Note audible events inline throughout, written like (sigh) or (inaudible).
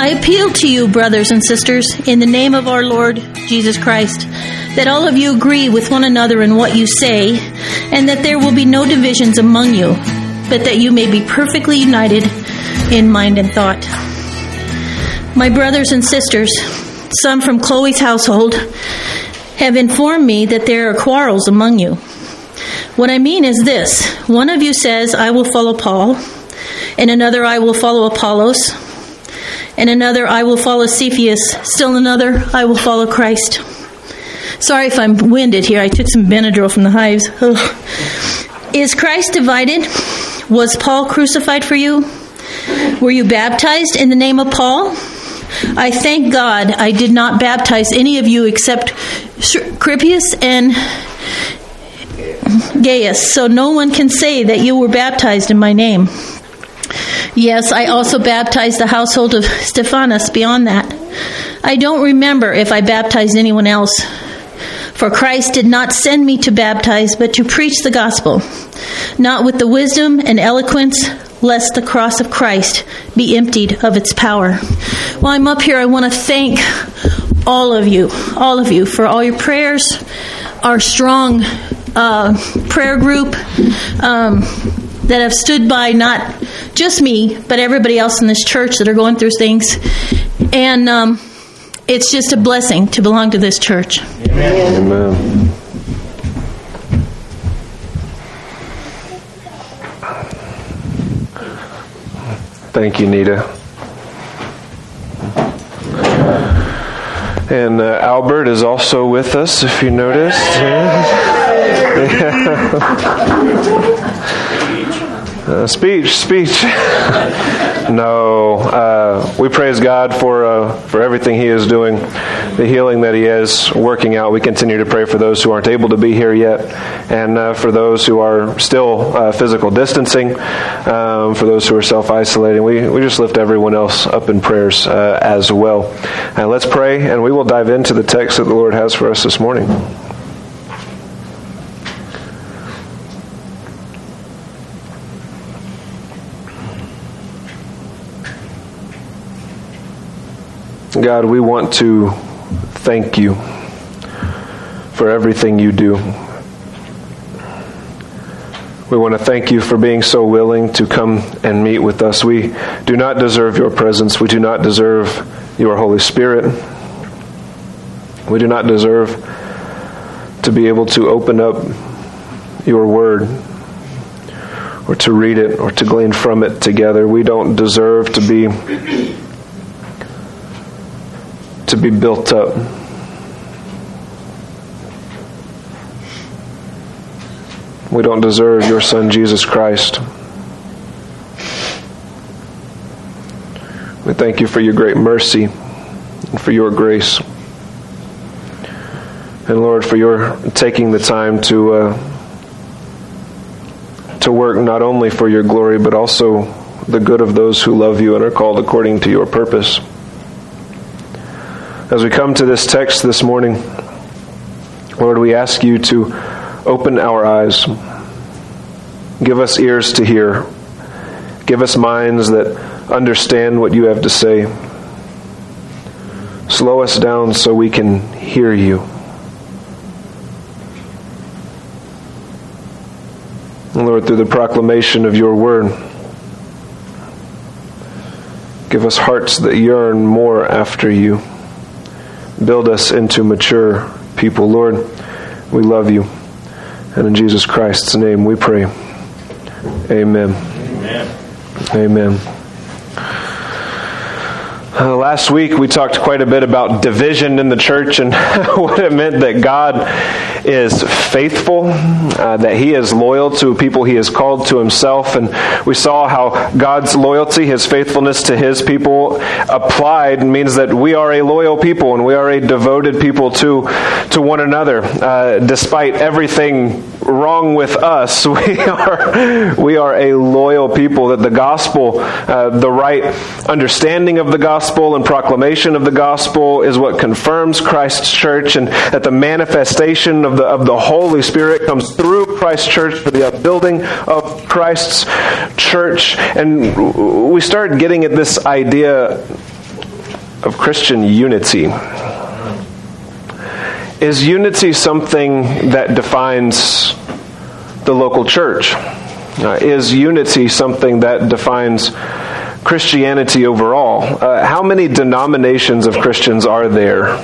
I appeal to you, brothers and sisters, in the name of our Lord Jesus Christ, that all of you agree with one another in what you say, and that there will be no divisions among you, but that you may be perfectly united in mind and thought. My brothers and sisters, some from Chloe's household, have informed me that there are quarrels among you. What I mean is this one of you says, I will follow Paul, and another, I will follow Apollos and another, I will follow Cephas. Still another, I will follow Christ. Sorry if I'm winded here. I took some Benadryl from the hives. Ugh. Is Christ divided? Was Paul crucified for you? Were you baptized in the name of Paul? I thank God I did not baptize any of you except Crispus and Gaius, so no one can say that you were baptized in my name. Yes, I also baptized the household of Stephanas beyond that. I don't remember if I baptized anyone else. For Christ did not send me to baptize, but to preach the gospel, not with the wisdom and eloquence, lest the cross of Christ be emptied of its power. While I'm up here, I want to thank all of you, all of you, for all your prayers, our strong uh, prayer group. Um, that have stood by not just me, but everybody else in this church that are going through things. And um, it's just a blessing to belong to this church. Amen. Amen. Thank you, Nita. And uh, Albert is also with us, if you noticed. (laughs) (laughs) Uh, speech, speech. (laughs) no, uh, we praise God for uh, for everything He is doing, the healing that He is working out. We continue to pray for those who aren't able to be here yet, and uh, for those who are still uh, physical distancing, um, for those who are self isolating. We we just lift everyone else up in prayers as well. And let's pray, and we will dive into the text that the Lord has for us this morning. God, we want to thank you for everything you do. We want to thank you for being so willing to come and meet with us. We do not deserve your presence. We do not deserve your Holy Spirit. We do not deserve to be able to open up your word or to read it or to glean from it together. We don't deserve to be be built up. We don't deserve your Son, Jesus Christ. We thank you for your great mercy and for your grace. And Lord, for your taking the time to uh, to work not only for your glory, but also the good of those who love you and are called according to your purpose. As we come to this text this morning, Lord, we ask you to open our eyes, give us ears to hear, give us minds that understand what you have to say. Slow us down so we can hear you. Lord, through the proclamation of your word, give us hearts that yearn more after you build us into mature people. Lord, we love you. And in Jesus Christ's name we pray. Amen. Amen. Amen. Uh, last week we talked quite a bit about division in the church and (laughs) what it meant that God is faithful, uh, that He is loyal to people He has called to Himself. And we saw how God's loyalty, His faithfulness to His people applied means that we are a loyal people and we are a devoted people to, to one another. Uh, despite everything wrong with us. (laughs) We are, we are a loyal people, that the gospel, uh, the right understanding of the gospel and proclamation of the gospel is what confirms Christ's church, and that the manifestation of the, of the Holy Spirit comes through Christ's church for the upbuilding of Christ's church. And we start getting at this idea of Christian unity. Is unity something that defines the local church? Uh, is unity something that defines Christianity overall? Uh, how many denominations of Christians are there?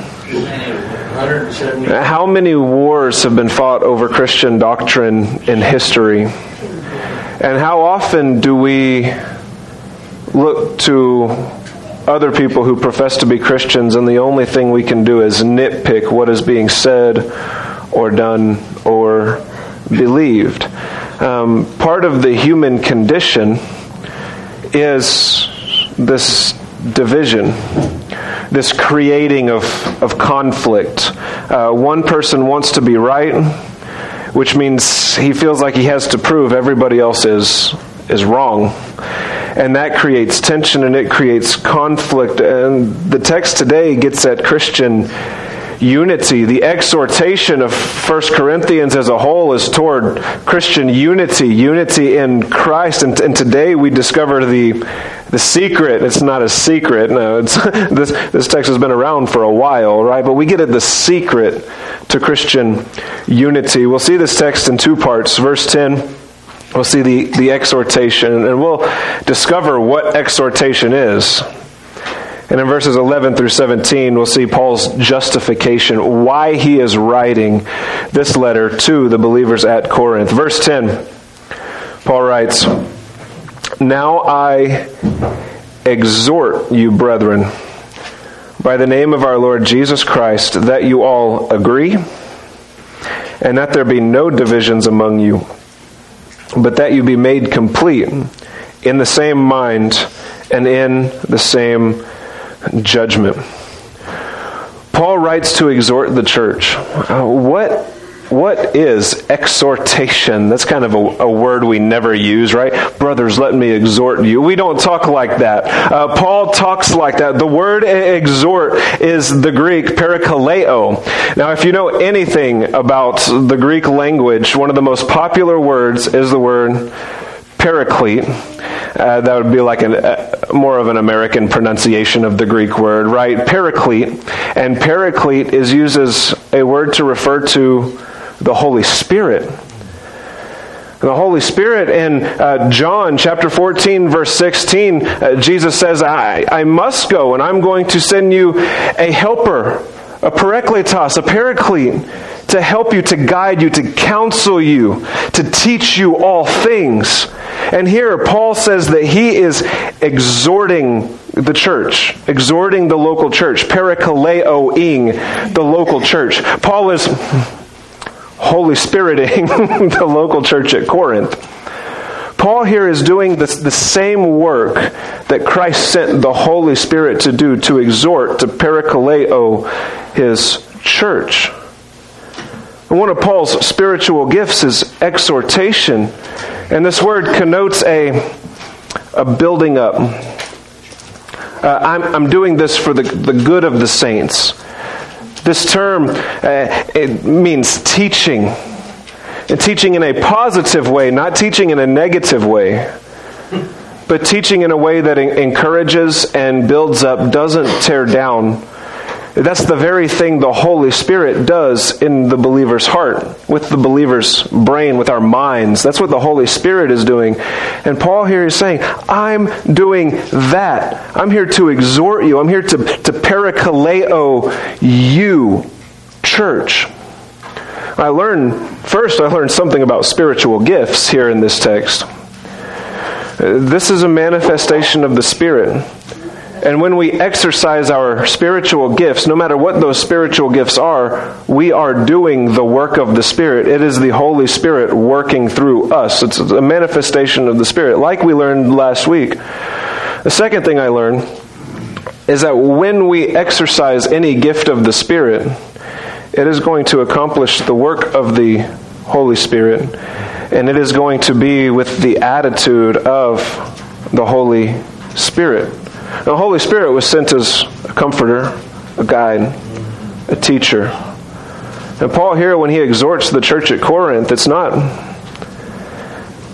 How many wars have been fought over Christian doctrine in history? And how often do we look to other people who profess to be Christians, and the only thing we can do is nitpick what is being said or done or believed? Um, part of the human condition is this division, this creating of, of conflict. Uh, one person wants to be right, which means he feels like he has to prove everybody else is, is wrong. And that creates tension and it creates conflict. And the text today gets at Christian unity. The exhortation of 1 Corinthians as a whole is toward Christian unity, unity in Christ. And, and today we discover the, the secret. It's not a secret. No, (laughs) this, this text has been around for a while, right? But we get at the secret to Christian unity. We'll see this text in two parts. Verse 10 we'll see the, the exhortation, and we'll discover what exhortation is. And in verses 11 through 17, we'll see Paul's justification, why he is writing this letter to the believers at Corinth. Verse 10, Paul writes, Now I exhort you, brethren, by the name of our Lord Jesus Christ, that you all agree, and that there be no divisions among you, but that you be made complete in the same mind and in the same judgment. Paul writes to exhort the church. Uh, what what is exhortation? That's kind of a, a, word we never use, right? Brothers, let me exhort you. We don't talk like that. Uh, Paul talks like that. The word exhort is the Greek parakaleo. Now, if you know anything about the Greek language, one of the most popular words is the word paraclete. Uh, that would be like an, uh, more of an American pronunciation of the Greek word, right? Paraclete. And paraclete is used as a word to refer to the Holy Spirit. The Holy Spirit in uh, John chapter 14, verse 16, uh, Jesus says, I, I must go and I'm going to send you a helper, a parakletos, a paraclete, to help you, to guide you, to counsel you, to teach you all things. And here Paul says that he is exhorting the church, exhorting the local church, parakaleoing the local church. Paul is Holy Spiriting (laughs) the local church at Corinth. Paul here is doing the, the same work that Christ sent the Holy Spirit to do, to exhort, to parakaleo his church. One of Paul's spiritual gifts is exhortation. And this word connotes a, a building up. Uh, I'm, I'm doing this for the, the good of the saints. This term uh, it means teaching. And teaching in a positive way, not teaching in a negative way, but teaching in a way that encourages and builds up, doesn't tear down that's the very thing the Holy Spirit does in the believer's heart, with the believer's brain, with our minds. That's what the Holy Spirit is doing. And Paul here is saying, I'm doing that. I'm here to exhort you. I'm here to, to parakaleo you, church. I learned, first, I learned something about spiritual gifts here in this text. Uh, this is a manifestation of the Spirit. And when we exercise our spiritual gifts, no matter what those spiritual gifts are, we are doing the work of the Spirit. It is the Holy Spirit working through us. It's a manifestation of the Spirit, like we learned last week. The second thing I learned is that when we exercise any gift of the Spirit, it is going to accomplish the work of the Holy Spirit, and it is going to be with the attitude of the Holy Spirit. The Holy Spirit was sent as a comforter, a guide, a teacher. And Paul here, when he exhorts the church at Corinth, it's not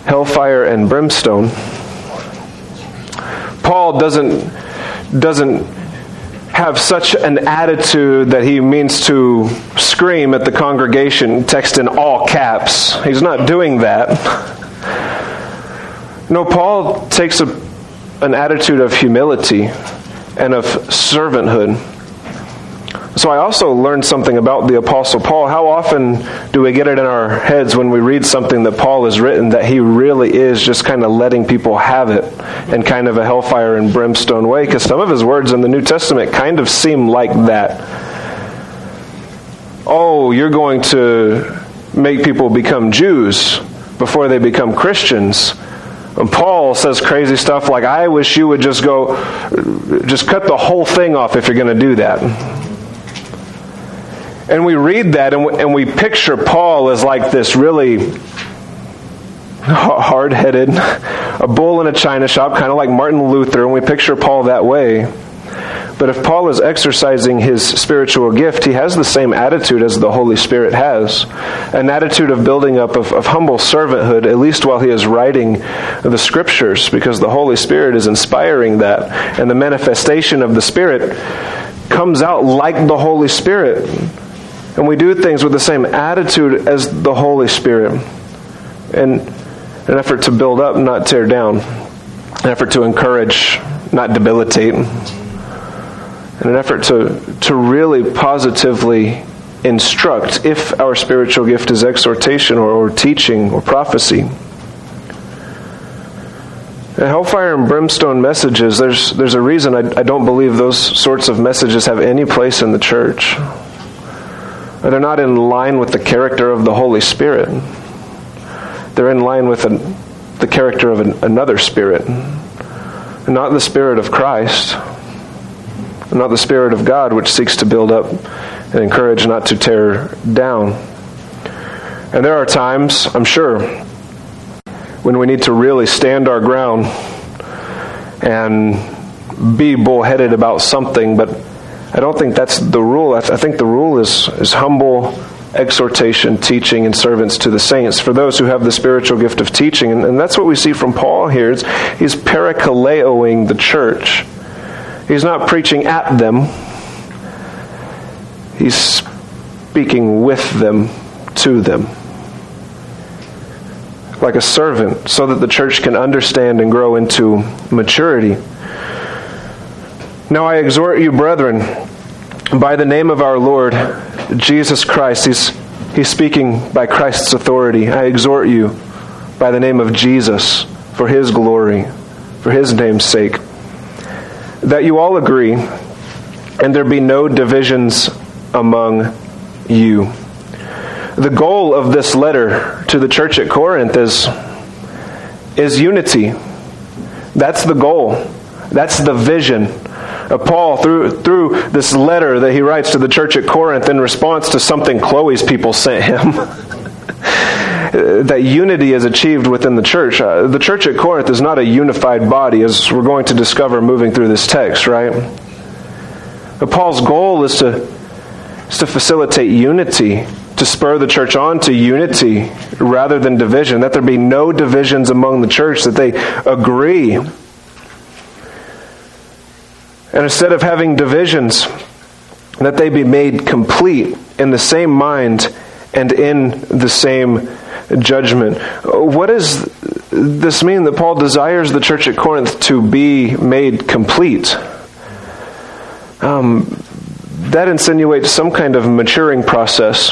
hellfire and brimstone. Paul doesn't doesn't have such an attitude that he means to scream at the congregation, text in all caps. He's not doing that. No, Paul takes a, an attitude of humility and of servanthood. So I also learned something about the Apostle Paul. How often do we get it in our heads when we read something that Paul has written that he really is just kind of letting people have it in kind of a hellfire and brimstone way? Because some of his words in the New Testament kind of seem like that. Oh, you're going to make people become Jews before they become Christians. Paul says crazy stuff like, I wish you would just go, just cut the whole thing off if you're going to do that. And we read that and we, and we picture Paul as like this really hard headed, a bull in a china shop, kind of like Martin Luther, and we picture Paul that way. But if Paul is exercising his spiritual gift, he has the same attitude as the Holy Spirit has an attitude of building up, of, of, humble servanthood, at least while he is writing the scriptures, because the Holy Spirit is inspiring that. And the manifestation of the Spirit comes out like the Holy Spirit. And we do things with the same attitude as the Holy Spirit. In an effort to build up, not tear down. An effort to encourage, not debilitate. In an effort to, to really positively instruct if our spiritual gift is exhortation or, or teaching or prophecy. The hellfire and brimstone messages, there's, there's a reason I, I don't believe those sorts of messages have any place in the church. They're not in line with the character of the Holy Spirit. They're in line with an, the character of an, another Spirit. Not the Spirit of Christ. Not the Spirit of God, which seeks to build up and encourage, not to tear down. And there are times, I'm sure, when we need to really stand our ground and be bullheaded about something, but I don't think that's the rule. I, th- I think the rule is, is humble exhortation, teaching, and servants to the saints for those who have the spiritual gift of teaching. And, and that's what we see from Paul here. It's, he's parakaleoing the church. He's not preaching at them, he's speaking with them, to them. Like a servant, so that the church can understand and grow into maturity. Now I exhort you, brethren, by the name of our Lord Jesus Christ. He's, he's speaking by Christ's authority. I exhort you by the name of Jesus for his glory, for his name's sake, that you all agree and there be no divisions among you. The goal of this letter to the church at Corinth is, is unity. That's the goal. That's the vision of Paul, through, through this letter that he writes to the church at Corinth in response to something Chloe's people sent him, (laughs) that unity is achieved within the church. Uh, the church at Corinth is not a unified body, as we're going to discover moving through this text, right? But Paul's goal is to, is to facilitate unity, to spur the church on to unity rather than division, that there be no divisions among the church, that they agree and instead of having divisions, that they be made complete in the same mind and in the same judgment. What does this mean that Paul desires the church at Corinth to be made complete? Um, that insinuates some kind of maturing process.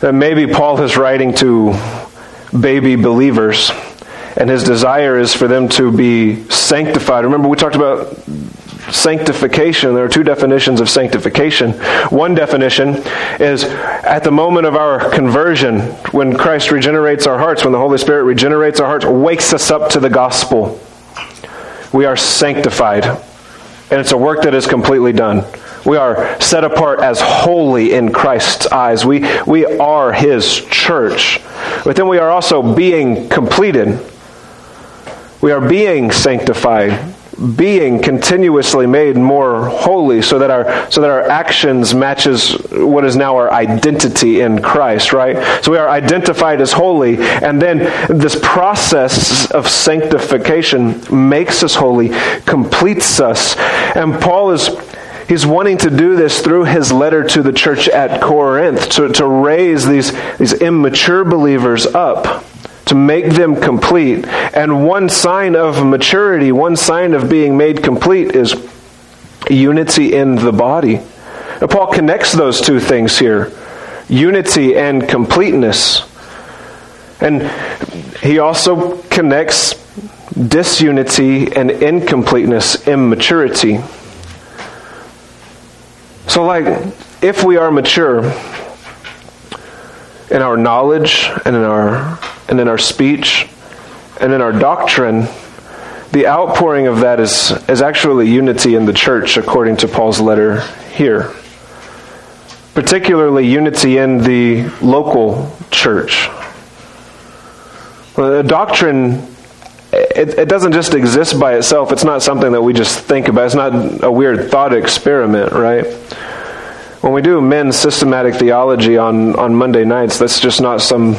That maybe Paul is writing to baby believers, and his desire is for them to be sanctified. Remember, we talked about sanctification, there are two definitions of sanctification. One definition is at the moment of our conversion, when Christ regenerates our hearts, when the Holy Spirit regenerates our hearts, wakes us up to the gospel. We are sanctified. And it's a work that is completely done. We are set apart as holy in Christ's eyes. We, we are His church. But then we are also being completed. We are being sanctified being continuously made more holy so that our so that our actions matches what is now our identity in Christ, right? So we are identified as holy and then this process of sanctification makes us holy, completes us. And Paul is he's wanting to do this through his letter to the church at Corinth to, to raise these, these immature believers up, to make them complete. And one sign of maturity, one sign of being made complete is unity in the body. Paul connects those two things here unity and completeness. And he also connects disunity and incompleteness, immaturity. So, like, if we are mature in our knowledge and in our and in our speech and in our doctrine, the outpouring of that is, is actually unity in the church, according to Paul's letter here. Particularly unity in the local church. The doctrine it, it, doesn't just exist by itself. It's not something that we just think about. It's not a weird thought experiment, right? When we do men's systematic theology on, on Monday nights, that's just not some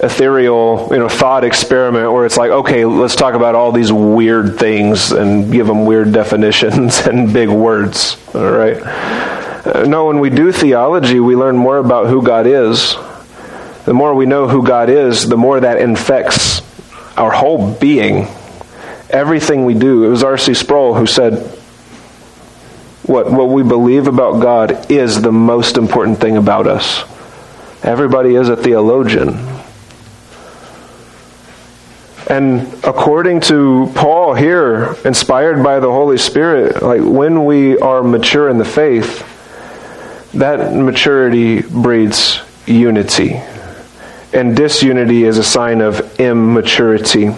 ethereal you know thought experiment where it's like okay let's talk about all these weird things and give them weird definitions (laughs) and big words all right uh, no when we do theology we learn more about who god is the more we know who god is the more that infects our whole being, everything we do. It was R.C. Sproul who said, what, what we believe about God is the most important thing about us. Everybody is a theologian. And according to Paul here, inspired by the Holy Spirit, like when we are mature in the faith, that maturity breeds unity and disunity is a sign of immaturity.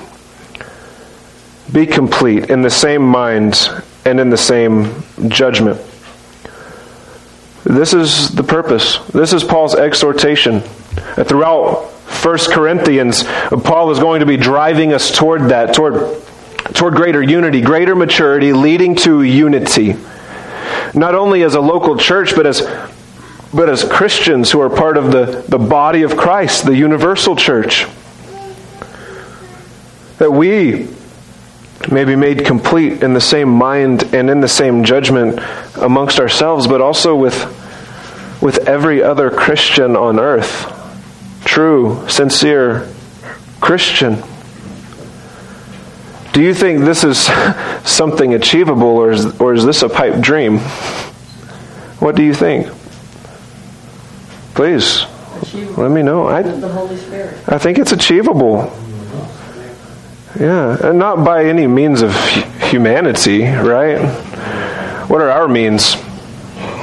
Be complete in the same mind and in the same judgment. This is the purpose. This is Paul's exhortation. Throughout 1 Corinthians, Paul is going to be driving us toward that, toward, toward greater unity, greater maturity, leading to unity. Not only as a local church, but as but as Christians who are part of the, the body of Christ, the universal church. That we may be made complete in the same mind and in the same judgment amongst ourselves, but also with, with every other Christian on earth. True, sincere Christian. Do you think this is (laughs) something achievable, or is, or is this a pipe dream? What do you think? Please, let me know. I, I think it's achievable. Yeah, and not by any means of humanity, right? What are our means?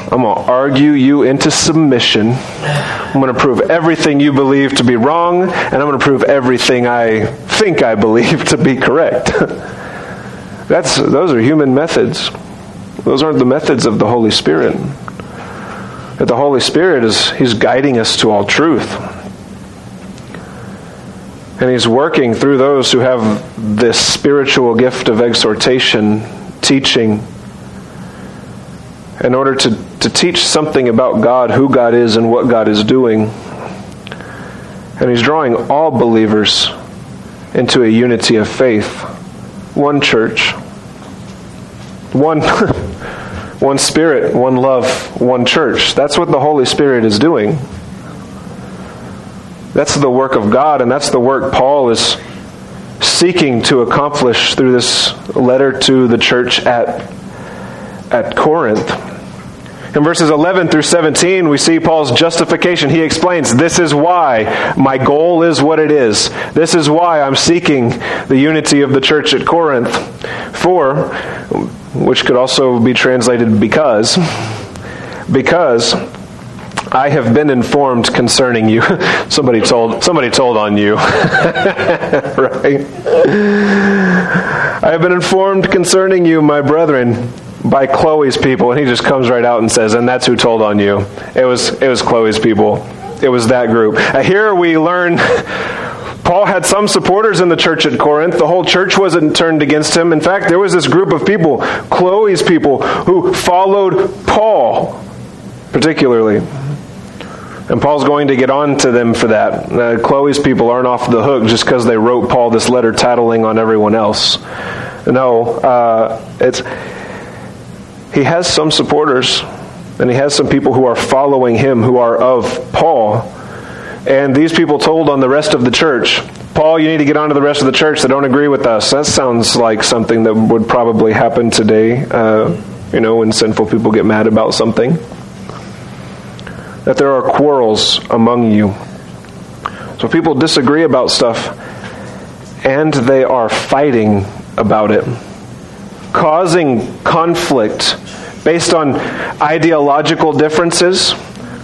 I'm going to argue you into submission. I'm going to prove everything you believe to be wrong, and I'm going to prove everything I think I believe to be correct. (laughs) That's those are human methods. Those aren't the methods of the Holy Spirit that the Holy Spirit is He's guiding us to all truth. And He's working through those who have this spiritual gift of exhortation, teaching, in order to, to teach something about God, who God is, and what God is doing. And He's drawing all believers into a unity of faith, one church, one. (laughs) one spirit, one love, one church. That's what the Holy Spirit is doing. That's the work of God, and that's the work Paul is seeking to accomplish through this letter to the church at, at Corinth. In verses 11 through 17, we see Paul's justification. He explains, This is why my goal is what it is. This is why I'm seeking the unity of the church at Corinth. For which could also be translated because, because I have been informed concerning you. (laughs) somebody told somebody told on you. (laughs) right? I have been informed concerning you, my brethren, by Chloe's people, and he just comes right out and says, and that's who told on you. It was it was Chloe's people. It was that group. Uh, here we learn (laughs) Paul had some supporters in the church at Corinth. The whole church wasn't turned against him. In fact, there was this group of people, Chloe's people, who followed Paul particularly. And Paul's going to get on to them for that. Uh, Chloe's people aren't off the hook just because they wrote Paul this letter tattling on everyone else. No, uh, it's he has some supporters and he has some people who are following him who are of Paul. And these people told on the rest of the church, Paul, you need to get on to the rest of the church that don't agree with us. That sounds like something that would probably happen today, uh, you know, when sinful people get mad about something. That there are quarrels among you. So people disagree about stuff, and they are fighting about it, causing conflict based on ideological differences,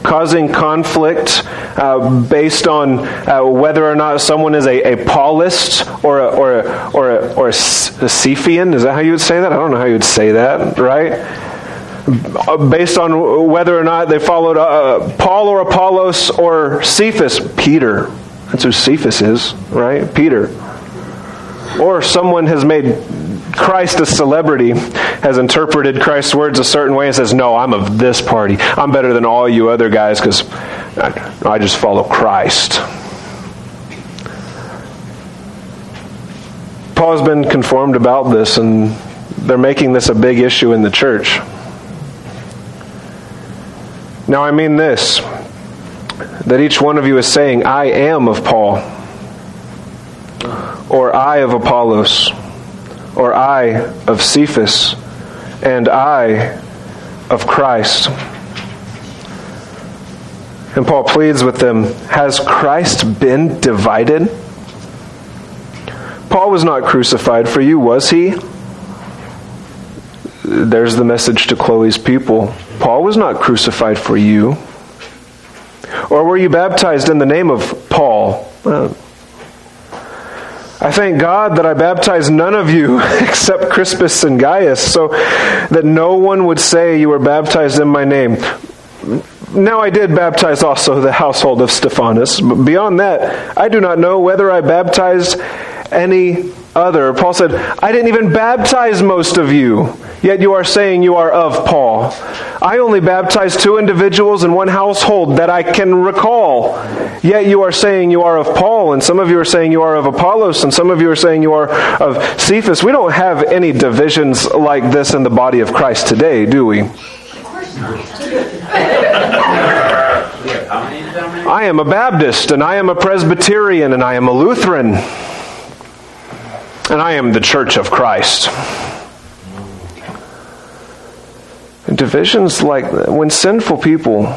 causing conflict uh, based on uh, whether or not someone is a, a Paulist or a, or a, or a, or a Cephian. Is that how you would say that? I don't know how you would say that, right? Based on whether or not they followed uh, Paul or Apollos or Cephas, Peter. That's who Cephas is, right? Peter. Or someone has made Christ, a celebrity, has interpreted Christ's words a certain way and says, No, I'm of this party. I'm better than all you other guys because I just follow Christ. Paul's been conformed about this, and they're making this a big issue in the church. Now, I mean this that each one of you is saying, I am of Paul, or I of Apollos or I of Cephas, and I of Christ. And Paul pleads with them Has Christ been divided? Paul was not crucified for you, was he? There's the message to Chloe's people. Paul was not crucified for you. Or were you baptized in the name of Paul? Well, I thank God that I baptized none of you (laughs) except Crispus and Gaius, so that no one would say you were baptized in my name. Now I did baptize also the household of Stephanas, but beyond that, I do not know whether I baptized any other. Paul said, I didn't even baptize most of you, yet you are saying you are of Paul. I only baptized two individuals in one household that I can recall, yet you are saying you are of Paul, and some of you are saying you are of Apollos, and some of you are saying you are of Cephas. We don't have any divisions like this in the body of Christ today, do we? I am a Baptist, and I am a Presbyterian, and I am a Lutheran and I am the church of Christ. Divisions like when sinful people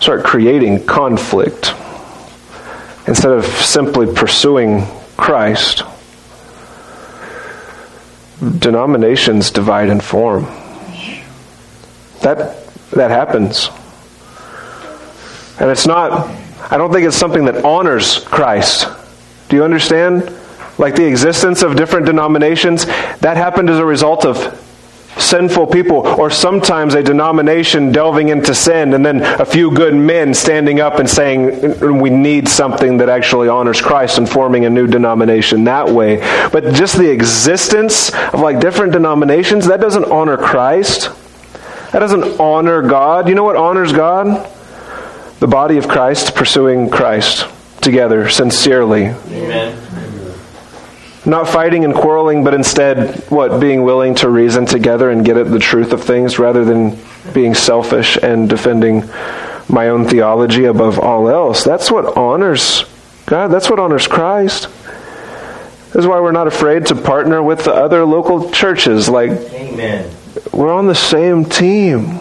start creating conflict instead of simply pursuing Christ, denominations divide and form. That that happens. And it's not I don't think it's something that honors Christ. Do you understand? like the existence of different denominations, that happened as a result of sinful people, or sometimes a denomination delving into sin, and then a few good men standing up and saying, We need something that actually honors Christ and forming a new denomination that way. But just the existence of like different denominations, that doesn't honor Christ. That doesn't honor God. You know what honors God? The body of Christ pursuing Christ together sincerely. Amen. Not fighting and quarreling, but instead, what? Being willing to reason together and get at the truth of things rather than being selfish and defending my own theology above all else. That's what honors God. That's what honors Christ. This is why we're not afraid to partner with the other local churches. Like, Amen. we're on the same team.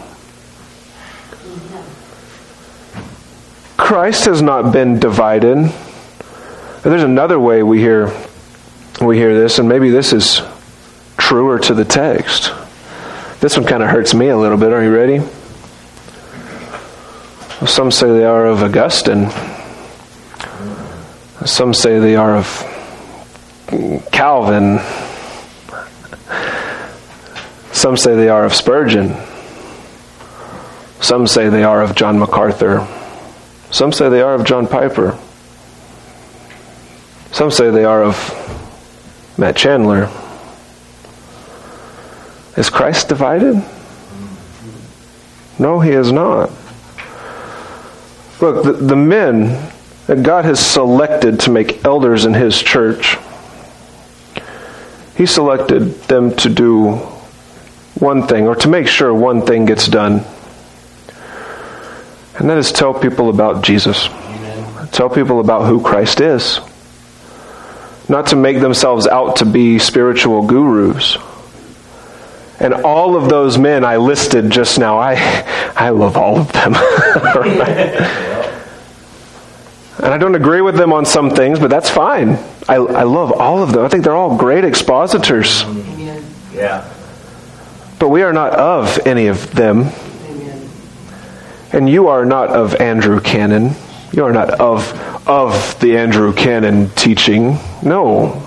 Christ has not been divided. There's another way we hear we hear this, and maybe this is truer to the text. This one kind of hurts me a little bit. Are you ready? Some say they are of Augustine. Some say they are of Calvin. Some say they are of Spurgeon. Some say they are of John MacArthur. Some say they are of John Piper. Some say they are of Matt Chandler. Is Christ divided? No, he is not. Look, the, the men that God has selected to make elders in his church, he selected them to do one thing, or to make sure one thing gets done. And that is tell people about Jesus. Amen. Tell people about who Christ is. Not to make themselves out to be spiritual gurus. And all of those men I listed just now, I, (laughs) I love all of them. (laughs) And I don't agree with them on some things, but that's fine. I, I love all of them. I think they're all great expositors. Yeah. But we are not of any of them. And you are not of Andrew Cannon. You are not of of the Andrew Cannon teaching. No.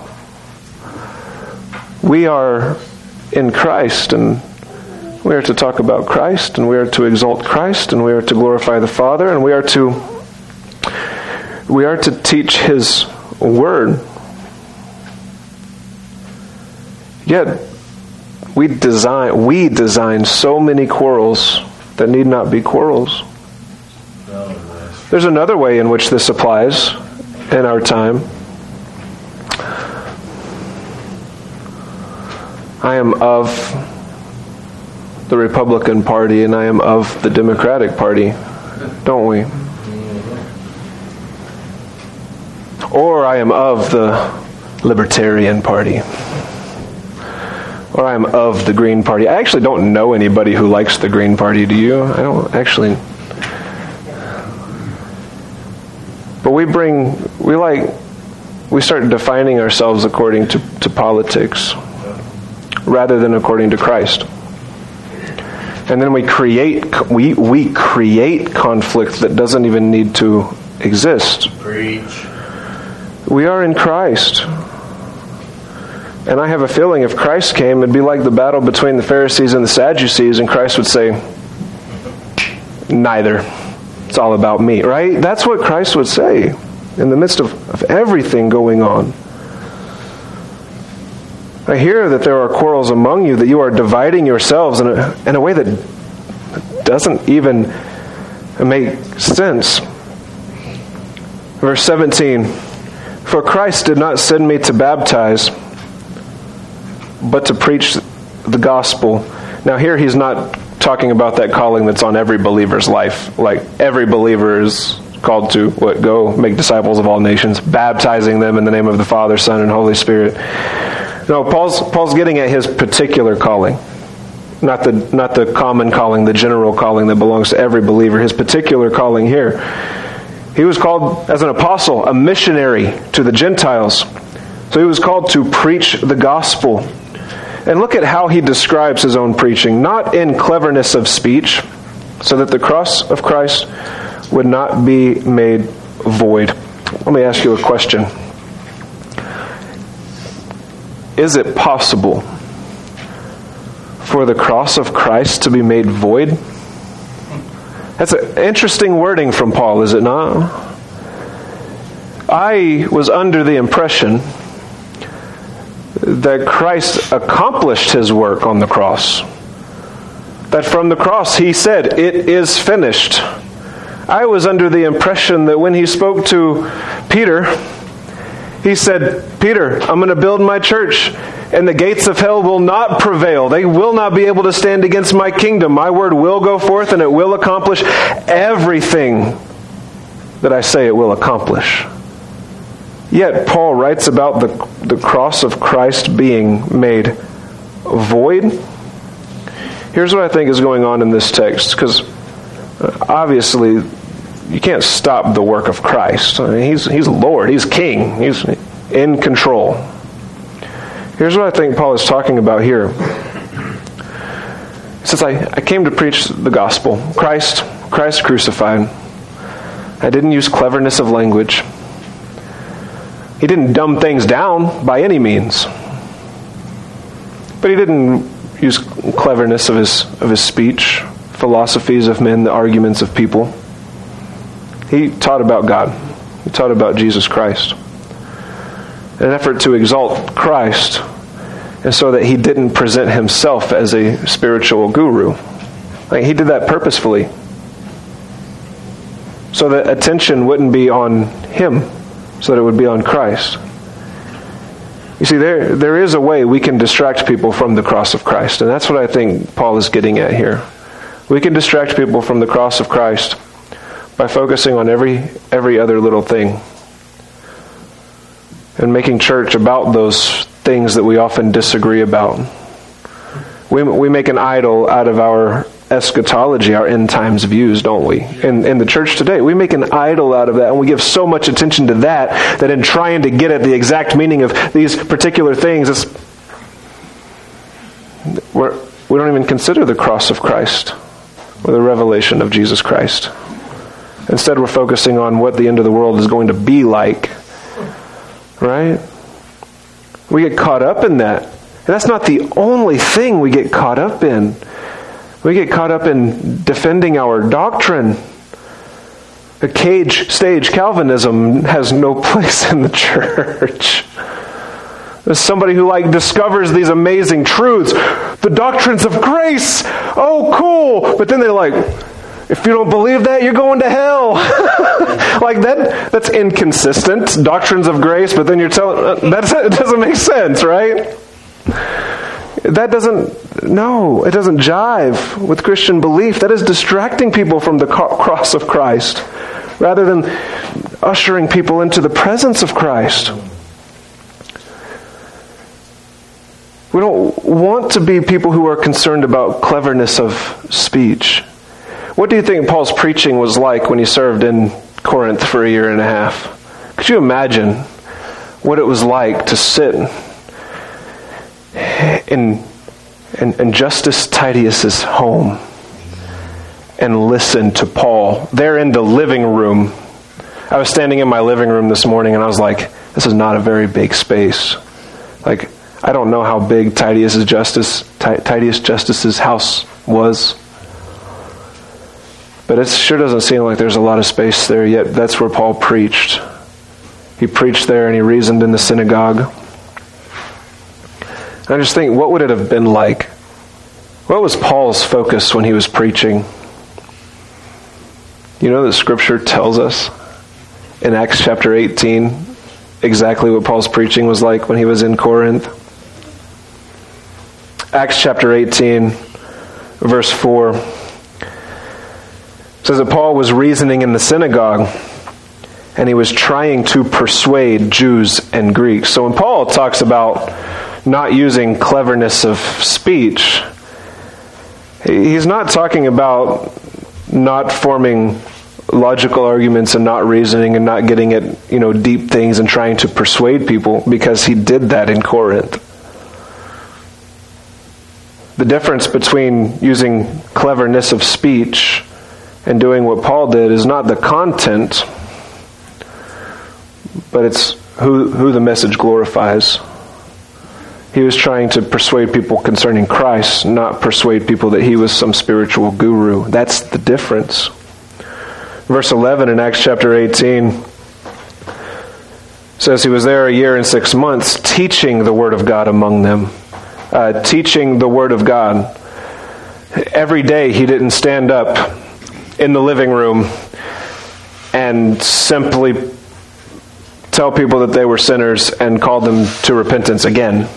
We are in Christ and we are to talk about Christ and we are to exalt Christ and we are to glorify the Father and we are to we are to teach his word. Yet we design we design so many quarrels that need not be quarrels. There's another way in which this applies in our time. I am of the Republican Party and I am of the Democratic Party, don't we? Or I am of the Libertarian Party. Or I am of the Green Party. I actually don't know anybody who likes the Green Party, do you? I don't actually. But we bring, we like, we start defining ourselves according to, to politics rather than according to Christ. And then we create, we, we create conflict that doesn't even need to exist. Preach. We are in Christ. And I have a feeling if Christ came, it'd be like the battle between the Pharisees and the Sadducees, and Christ would say, Neither. It's all about me, right? That's what Christ would say in the midst of, of everything going on. I hear that there are quarrels among you, that you are dividing yourselves in a, in a way that doesn't even make sense. Verse 17 For Christ did not send me to baptize, but to preach the gospel. Now, here he's not talking about that calling that's on every believer's life. Like, every believer is called to what? Go make disciples of all nations baptizing them in the name of the father son and holy spirit. No paul's paul's getting at his particular calling. Not the not the common calling the general calling that belongs to every believer. His particular calling here he was called as an apostle a missionary to the gentiles. So he was called to preach the gospel and look at how he describes his own preaching not in cleverness of speech so that the cross of christ would not be made void. Let me ask you a question. Is it possible for the cross of Christ to be made void? That's an interesting wording from Paul, is it not? I was under the impression that Christ accomplished his work on the cross. That from the cross he said, It is finished. I was under the impression that when he spoke to Peter, he said, Peter, I'm going to build my church, and the gates of hell will not prevail. They will not be able to stand against my kingdom. My word will go forth, and it will accomplish everything that I say it will accomplish. Yet, Paul writes about the, the cross of Christ being made void. Here's what I think is going on in this text, because uh, obviously you can't stop the work of Christ. I mean, he's, he's Lord, He's King, He's in control. Here's what I think Paul is talking about here. He says, I, I came to preach the gospel. Christ, Christ crucified. I didn't use cleverness of language. He didn't dumb things down by any means. But he didn't use cleverness of his, of his speech philosophies of men, the arguments of people. He taught about God, he taught about Jesus Christ. In an effort to exalt Christ, and so that he didn't present himself as a spiritual guru. Like he did that purposefully. So that attention wouldn't be on him, so that it would be on Christ. You see, there, there is a way we can distract people from the cross of Christ, and that's what I think Paul is getting at here. We can distract people from the cross of Christ by focusing on every, every other little thing and making church about those things that we often disagree about. We, we make an idol out of our eschatology, our end times views, don't we? In, in the church today, we make an idol out of that, and we give so much attention to that that in trying to get at the exact meaning of these particular things, it's, we're, we don't even consider the cross of Christ or the revelation of Jesus Christ. Instead, we're focusing on what the end of the world is going to be like. Right? We get caught up in that. And that's not the only thing we get caught up in. We get caught up in defending our doctrine. The cage stage Calvinism has no (laughs) place in the church. There's somebody who like discovers these amazing truths, the doctrines of grace. Oh, cool! But then they're like, if you don't believe that, you're going to hell. (laughs) like that, that's inconsistent. Doctrines of grace, but then you're telling uh, that it (laughs) doesn't make sense, right? That doesn't, no, it doesn't jive with Christian belief. That is distracting people from the cross of Christ rather than ushering people into the presence of Christ. We don't want to be people who are concerned about cleverness of speech. What do you think Paul's preaching was like when he served in Corinth for a year and a half? Could you imagine what it was like to sit in, in Justus Titius's home and listen to Paul there in the living room? I was standing in my living room this morning and I was like, this is not a very big space. Like, I don't know how big Titius Justus Titius Justus's house was. But it sure doesn't seem like there's a lot of space there yet. That's where Paul preached. He preached there and he reasoned in the synagogue. I just think, what would it have been like? What was Paul's focus when he was preaching? You know that Scripture tells us in Acts chapter 18 exactly what Paul's preaching was like when he was in Corinth. Acts chapter 18, verse 4 says that Paul was reasoning in the synagogue and he was trying to persuade Jews and Greeks. So when Paul talks about not using cleverness of speech, he's not talking about not forming logical arguments and not reasoning and not getting at you know deep things and trying to persuade people because he did that in Corinth. The difference between using cleverness of speech and doing what Paul did is not the content, but it's who, who the message glorifies. He was trying to persuade people concerning Christ, not persuade people that he was some spiritual guru. That's the difference. Verse 11 in Acts chapter 18 says he was there a year and six months teaching the Word of God among them uh, teaching the Word of God. Every day he didn't stand up in the living room and simply tell people that they were sinners and call them to repentance again.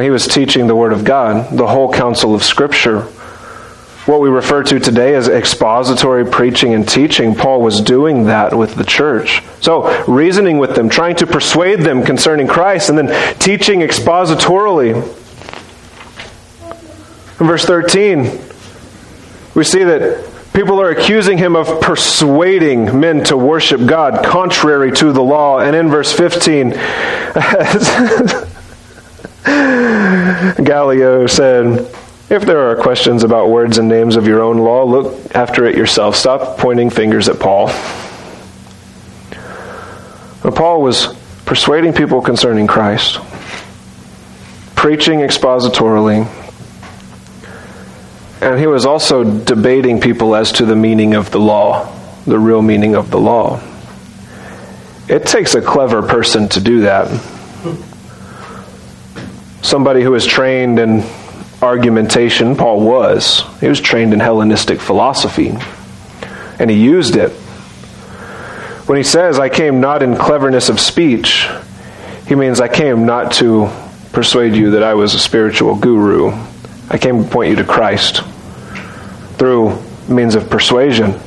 He was teaching the Word of God, the whole counsel of Scripture. What we refer to today as expository preaching and teaching, Paul was doing that with the church. So, reasoning with them, trying to persuade them concerning Christ, and then teaching expositorily. In verse 13, we see that people are accusing him of persuading men to worship God contrary to the law. And in verse 15, (laughs) Gallio said, if there are questions about words and names of your own law, look after it yourself. Stop pointing fingers at Paul. Paul was persuading people concerning Christ, preaching expositorily, and he was also debating people as to the meaning of the law, the real meaning of the law. It takes a clever person to do that. Somebody who is trained in argumentation, Paul was. He was trained in Hellenistic philosophy, and he used it. When he says, I came not in cleverness of speech, He means I came not to persuade you that I was a spiritual guru. I came to point you to Christ through means of persuasion,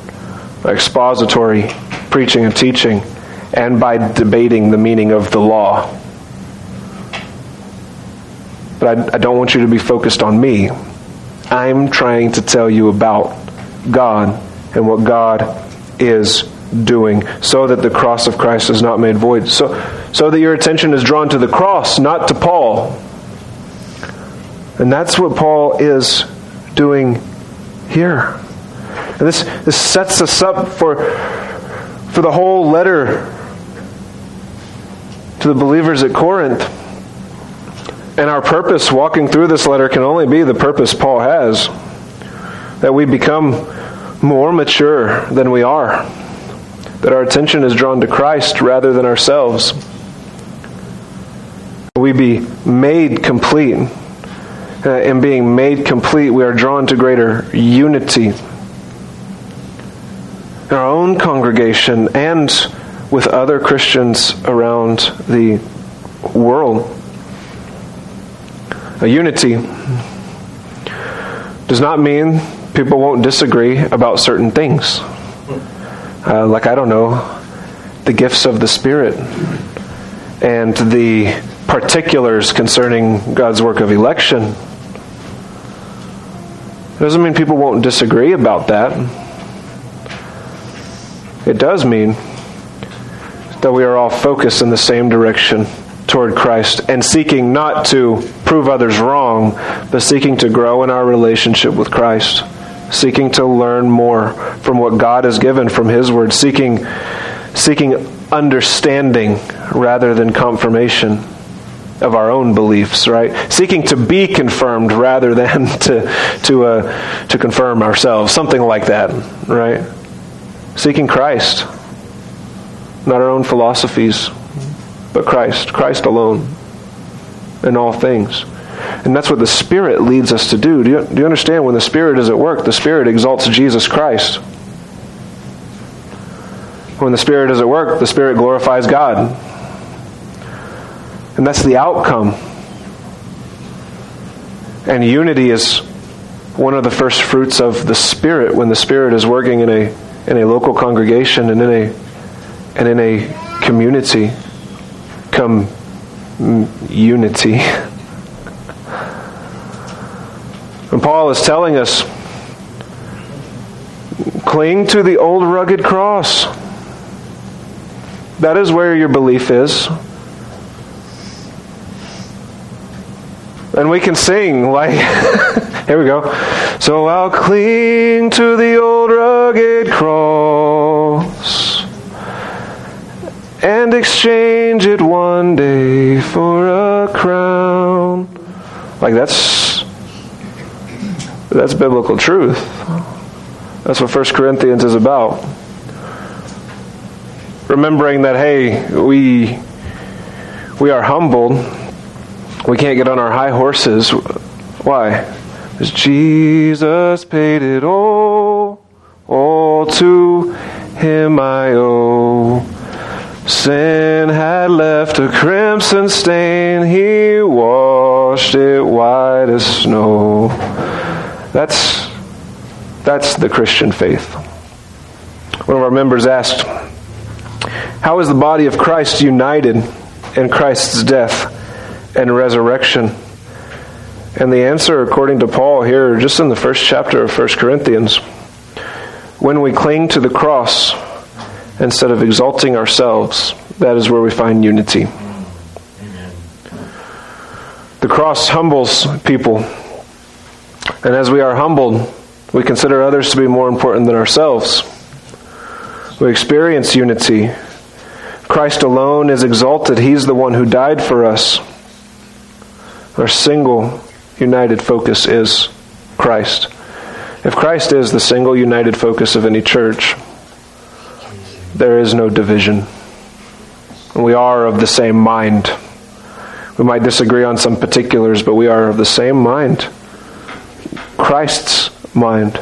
expository preaching and teaching, and by debating the meaning of the law. But I, I don't want you to be focused on me. I'm trying to tell you about God and what God is doing so that the cross of Christ is not made void. So, so that your attention is drawn to the cross, not to Paul. And that's what Paul is doing here. And this, this sets us up for, for the whole letter to the believers at Corinth. And our purpose walking through this letter can only be the purpose Paul has that we become more mature than we are, that our attention is drawn to Christ rather than ourselves. We be made complete. Uh, in being made complete, we are drawn to greater unity in our own congregation and with other Christians around the world. A unity does not mean people won't disagree about certain things. Uh, like, I don't know, the gifts of the Spirit and the particulars concerning God's work of election. It doesn't mean people won't disagree about that. It does mean that we are all focused in the same direction toward Christ and seeking not to prove others wrong, but seeking to grow in our relationship with Christ, seeking to learn more from what God has given from His Word, seeking, seeking understanding rather than confirmation of our own beliefs, right? Seeking to be confirmed rather than (laughs) to to uh, to confirm ourselves, something like that, right? Seeking Christ, not our own philosophies, but Christ, Christ alone, in all things. And that's what the Spirit leads us to do. Do you, do you understand? When the Spirit is at work, the Spirit exalts Jesus Christ. When the Spirit is at work, the Spirit glorifies God. And that's the outcome. And unity is one of the first fruits of the Spirit when the Spirit is working in a in a local congregation and in a and in a community come unity. And Paul is telling us cling to the old rugged cross. That is where your belief is. And we can sing like, (laughs) here we go. So I'll cling to the old rugged cross and exchange it one day for a crown. Like that's that's biblical truth. That's what 1 Corinthians is about. Remembering that hey, we we are humbled. We can't get on our high horses. Why? Because Jesus paid it all. All to him I owe. Sin had left a crimson stain, he washed it white as snow. That's that's the Christian faith. One of our members asked, How is the body of Christ united in Christ's death and resurrection? And the answer, according to Paul here, just in the first chapter of 1 Corinthians, when we cling to the cross, instead of exalting ourselves, that is where we find unity. The cross humbles people. And as we are humbled, we consider others to be more important than ourselves. We experience unity. Christ alone is exalted. He's the one who died for us. Our single united focus is Christ. If Christ is the single united focus of any church, there is no division. We are of the same mind. We might disagree on some particulars, but we are of the same mind. Christ's mind.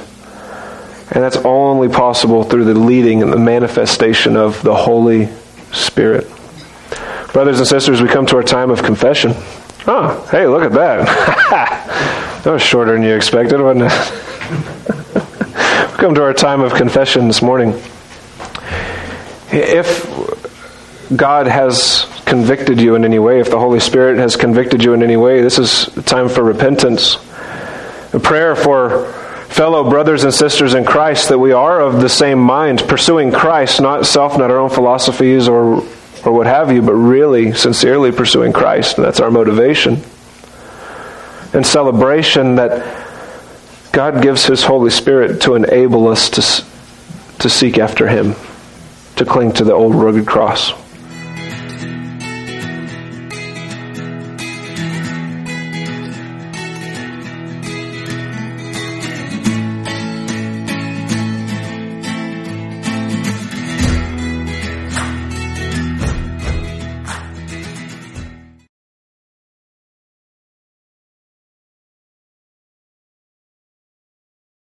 And that's only possible through the leading and the manifestation of the Holy Spirit. Brothers and sisters, we come to our time of confession. Oh, hey, look at that. (laughs) that was shorter than you expected, wasn't it? (laughs) we come to our time of confession this morning. If God has convicted you in any way, if the Holy Spirit has convicted you in any way, this is time for repentance. A prayer for fellow brothers and sisters in Christ that we are of the same mind, pursuing Christ, not self, not our own philosophies or or what have you, but really sincerely pursuing Christ. That's our motivation. And celebration that God gives His Holy Spirit to enable us to, to seek after Him, to cling to the old rugged cross.